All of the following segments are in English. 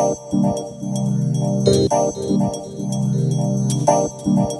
Thank you.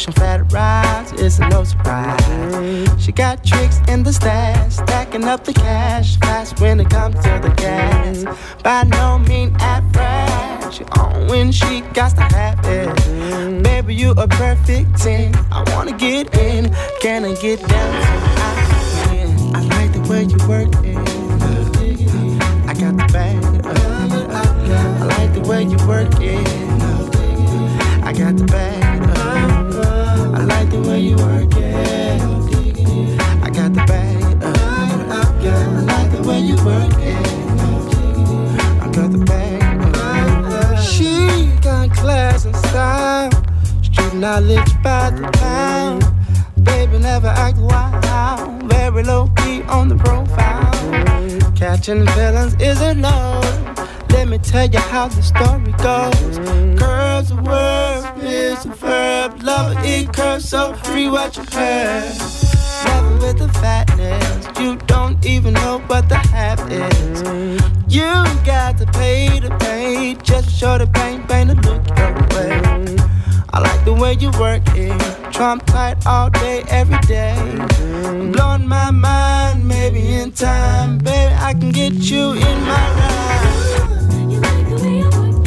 Pushing fat rides, it's no surprise. She got tricks in the stash, stacking up the cash fast when it comes to the gas. By no means average, she on when she got to have it. Baby, you a perfect 10. I wanna get in, can I get down I? I like the way you work it. I got the bag. I like the way you work it. I got the bag Catching feelings isn't no let me tell you how the story goes. Curves a word, is a verb. Love it curves so free what you heard. Never with the fatness, you don't even know what the half is. You got to pay the pay, just show the pain, pain to look your way. I like the way you work it, trump tight all day, every day. Blowing my mind, maybe in time, baby, I can get you in my ride. even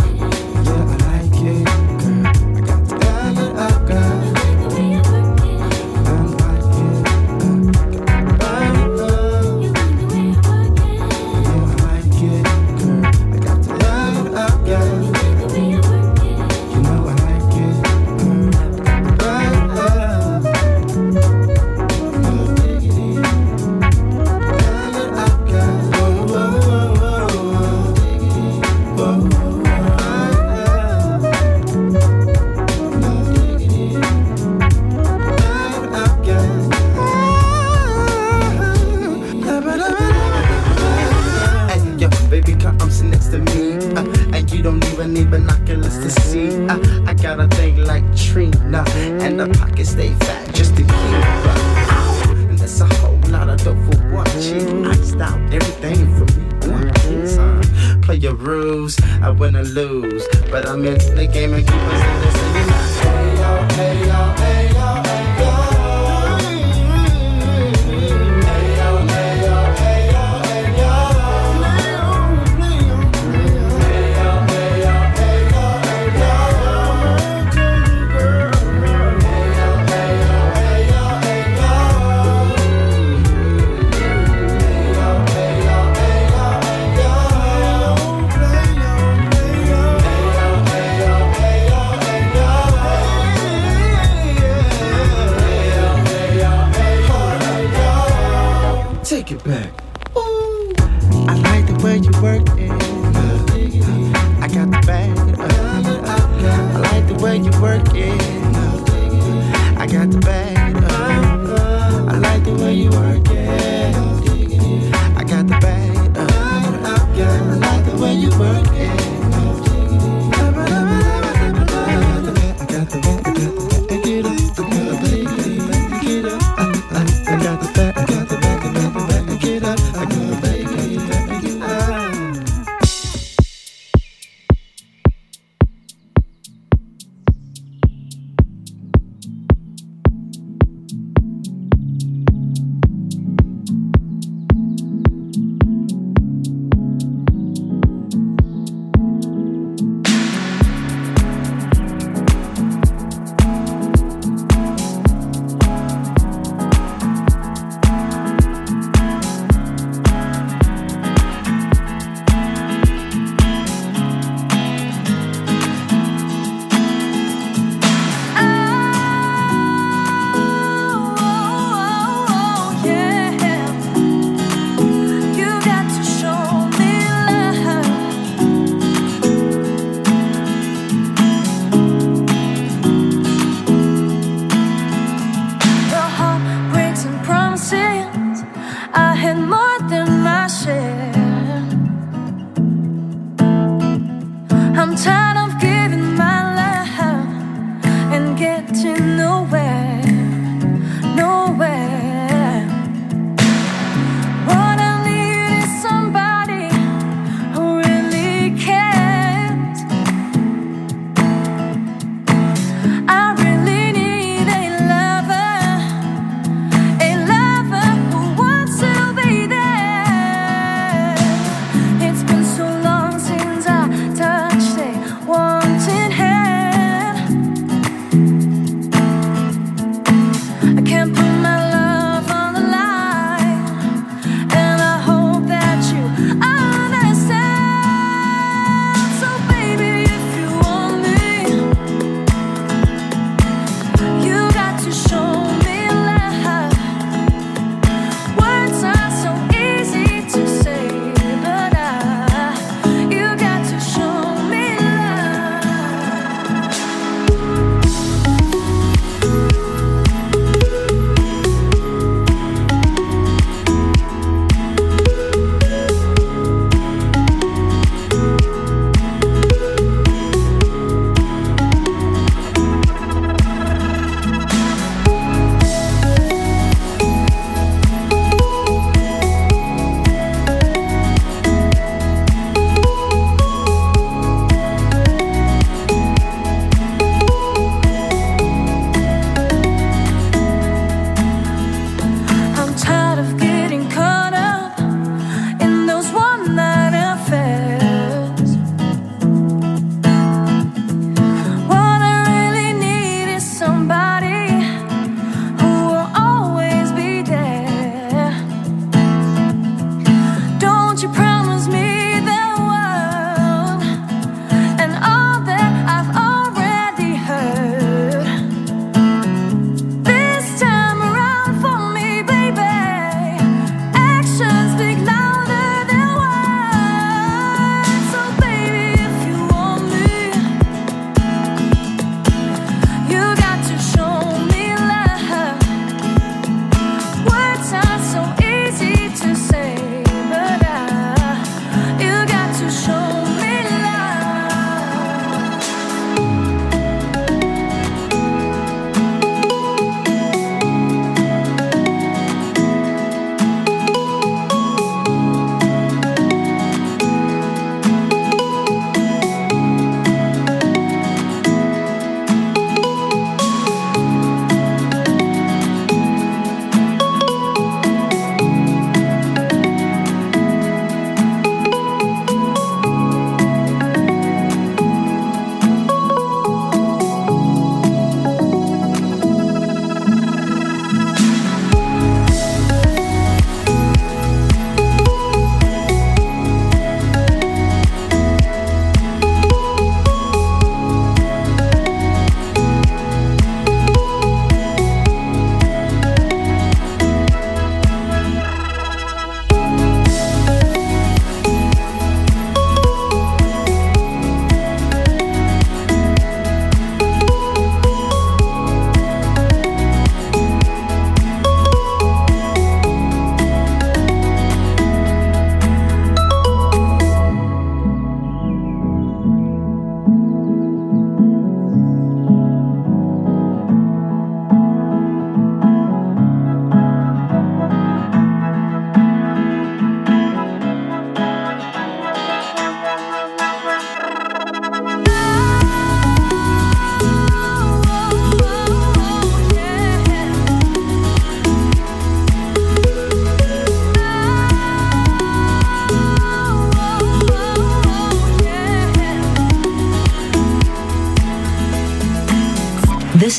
I, I got a thing like Trina, and the pockets stay fat just to keep up. And that's a whole lot of dope for cheap. Iced out everything for me. Time. Play your rules, I win or lose. But I'm in the game and keep us in this. Hey, yo, hey, yo, hey.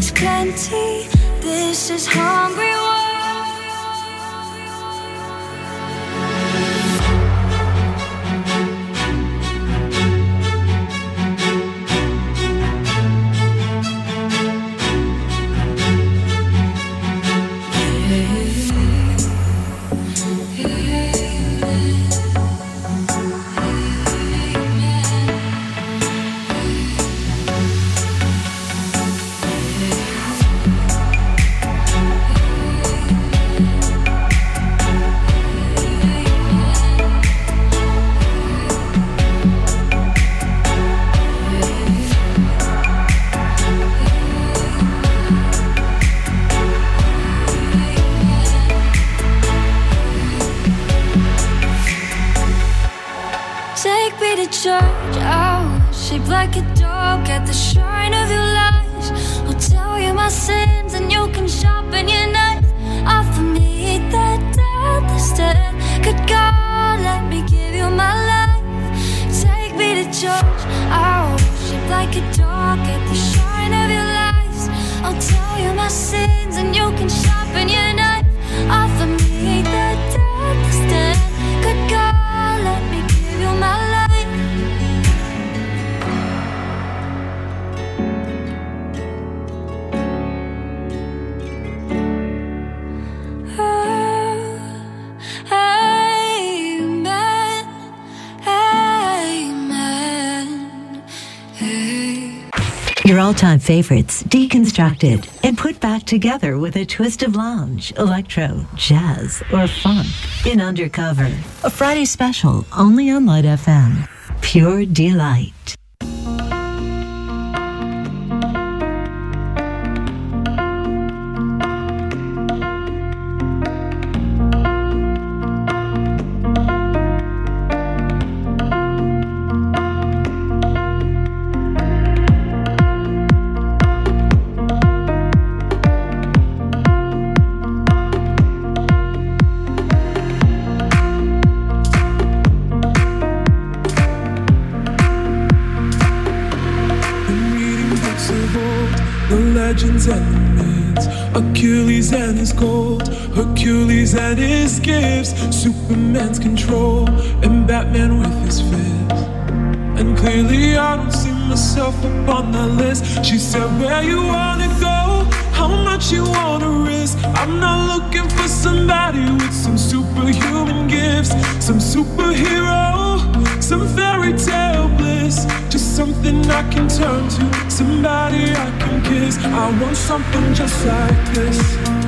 Give Your all time favorites deconstructed and put back together with a twist of lounge, electro, jazz, or funk in Undercover. A Friday special only on Light FM. Pure delight. Superman's control, and Batman with his fist. And clearly, I don't see myself up on that list. She said, Where you wanna go? How much you wanna risk? I'm not looking for somebody with some superhuman gifts, some superhero, some fairy tale bliss. Just something I can turn to, somebody I can kiss. I want something just like this.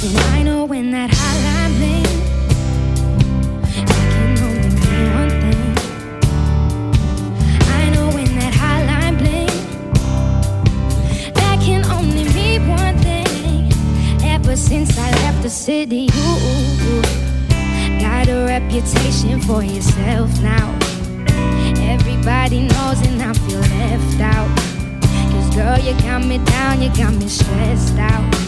You only me one thing I know when that high line playing That can only me one thing Ever since I left the city got a reputation for yourself now. Everybody knows, and I feel left out. Cause, girl, you count me down, you got me stressed out.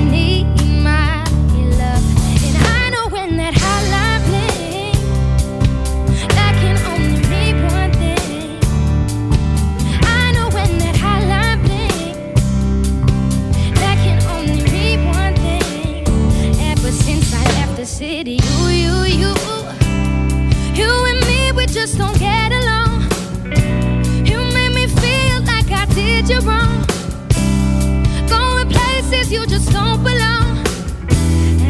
city, you, you, you, you and me, we just don't get along. You made me feel like I did you wrong. Going places you just don't belong.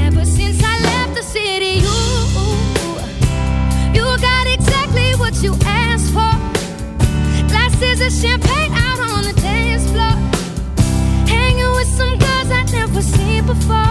Ever since I left the city, you, you got exactly what you asked for. Glasses of champagne out on the dance floor. Hanging with some girls I'd never seen before.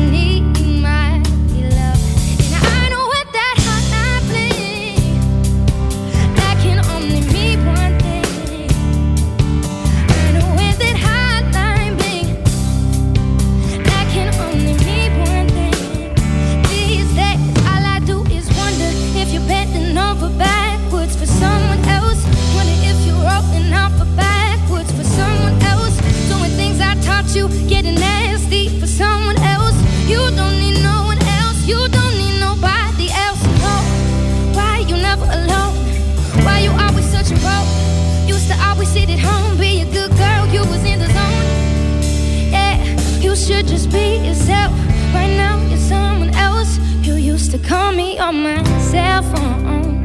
be yourself. Right now, you're someone else. You used to call me on my cell phone.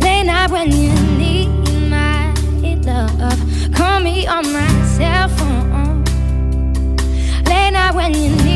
Late night when you need my love. Call me on my cell phone. Late night when you need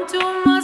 Me, come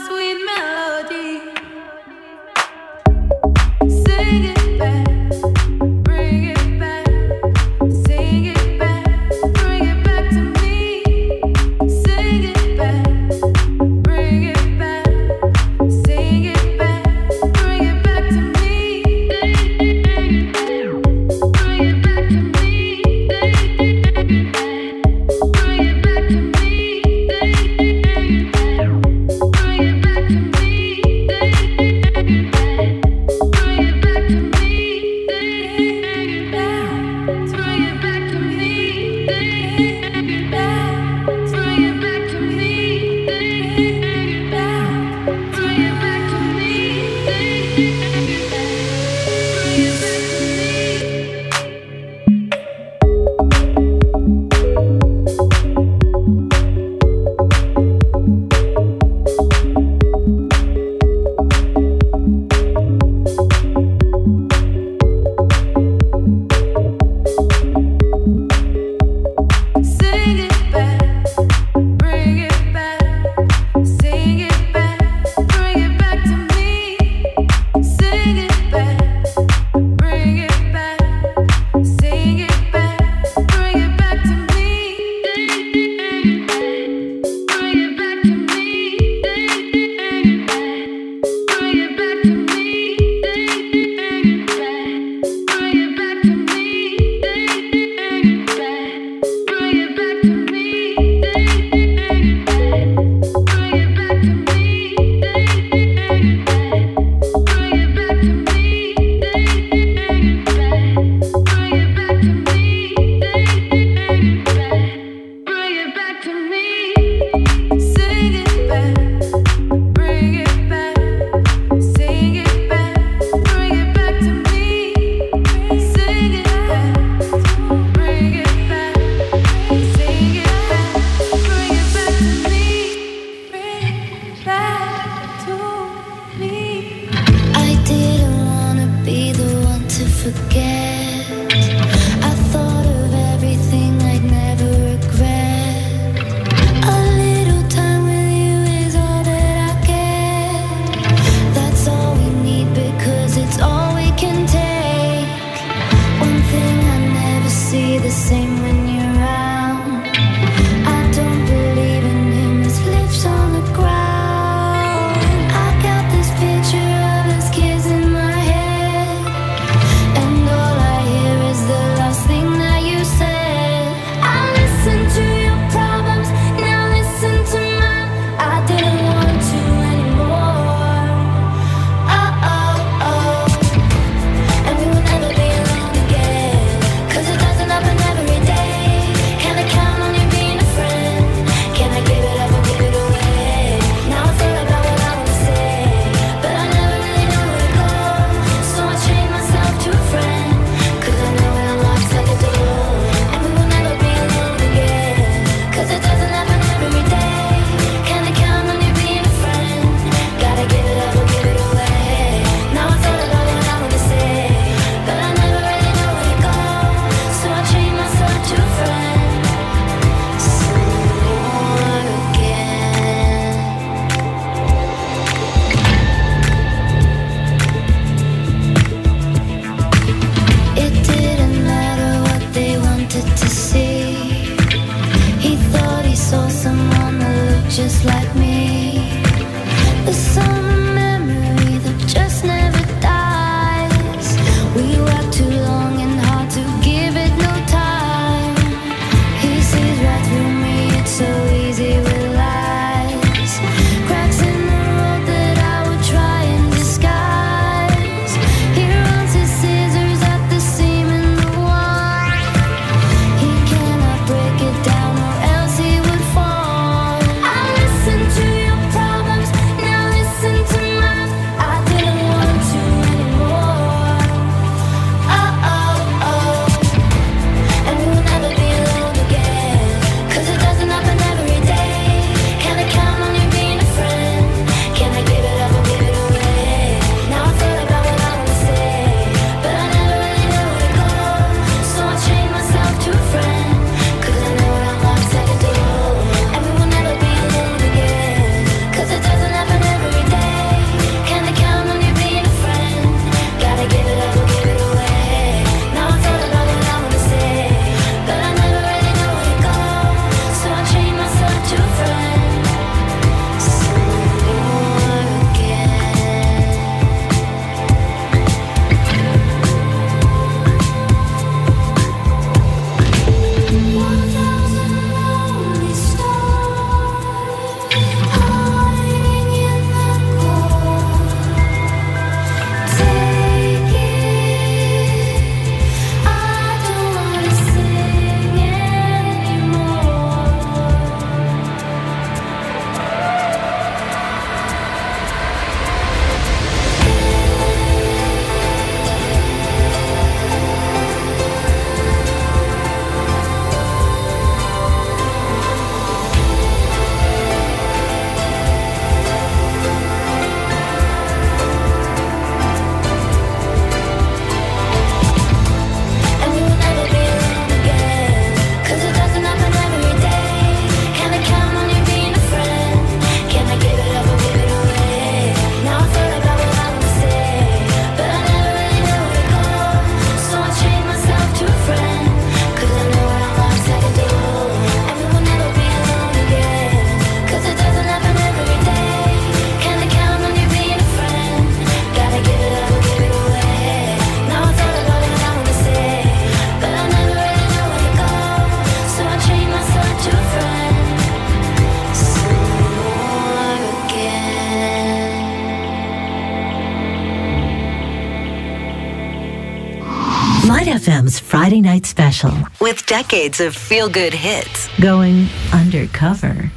FM's Friday Night Special with decades of feel good hits going undercover.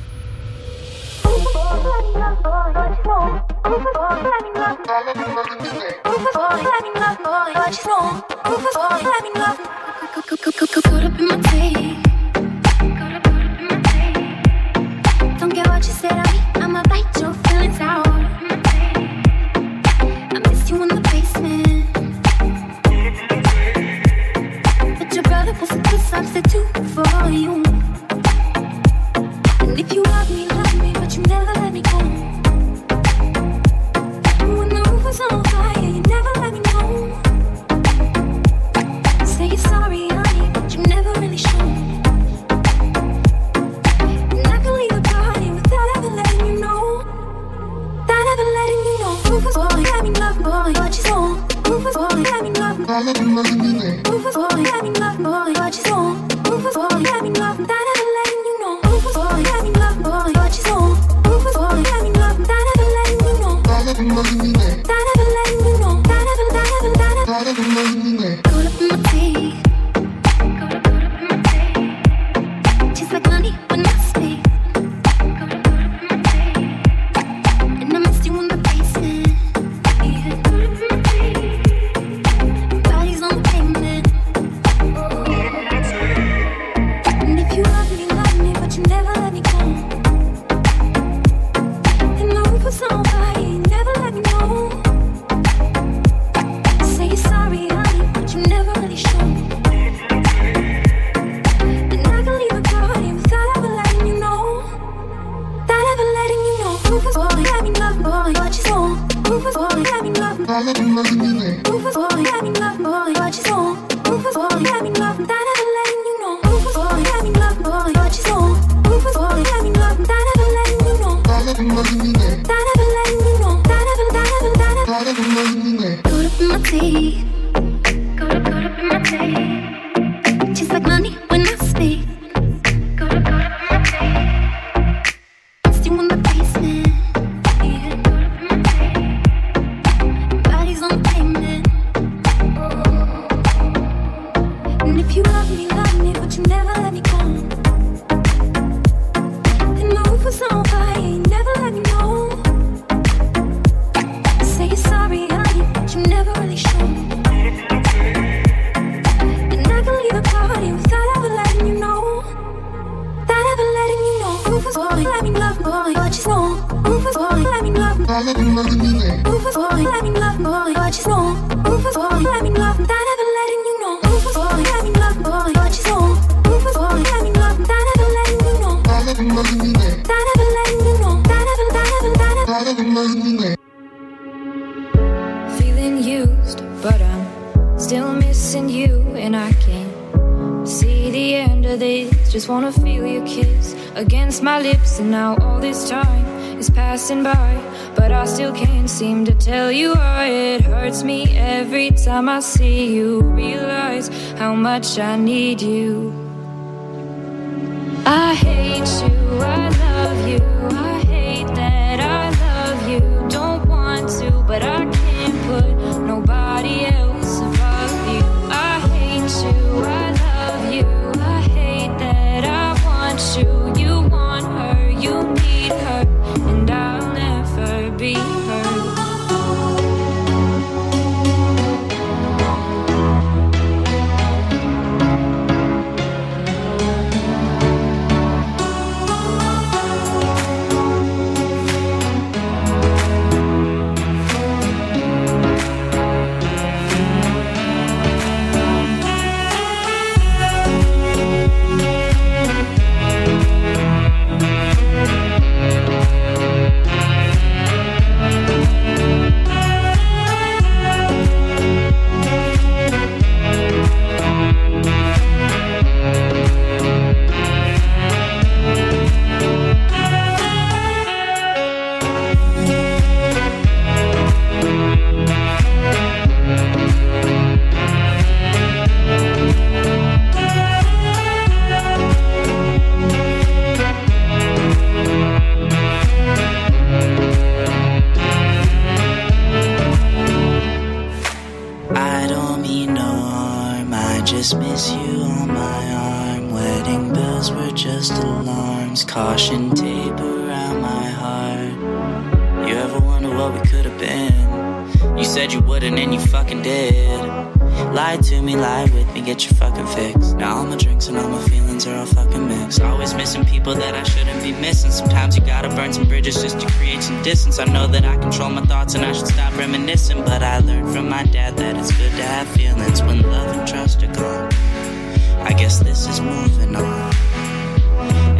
Caught up in my. Don't what you said. I'ma bite your feelings out. substitute for you. And if you love me, love me, but you never let me go. When the roof was on fire, you never let me know. Say you're sorry, honey, but you never really show. And I can leave the party without ever letting you know. Without ever letting you know. Roof was me love, boy, you. Roof was me Overflowing, having love, boy, what you want. Overflowing, having I see you, realize how much I need you. I know that I control my thoughts and I should stop reminiscing. But I learned from my dad that it's good to have feelings when love and trust are gone. I guess this is moving on.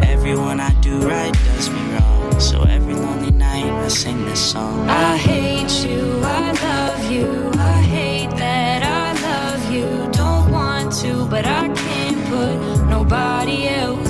Everyone I do right does me wrong. So every lonely night I sing this song. I hate you, I love you, I hate that I love you. Don't want to, but I can't put nobody else.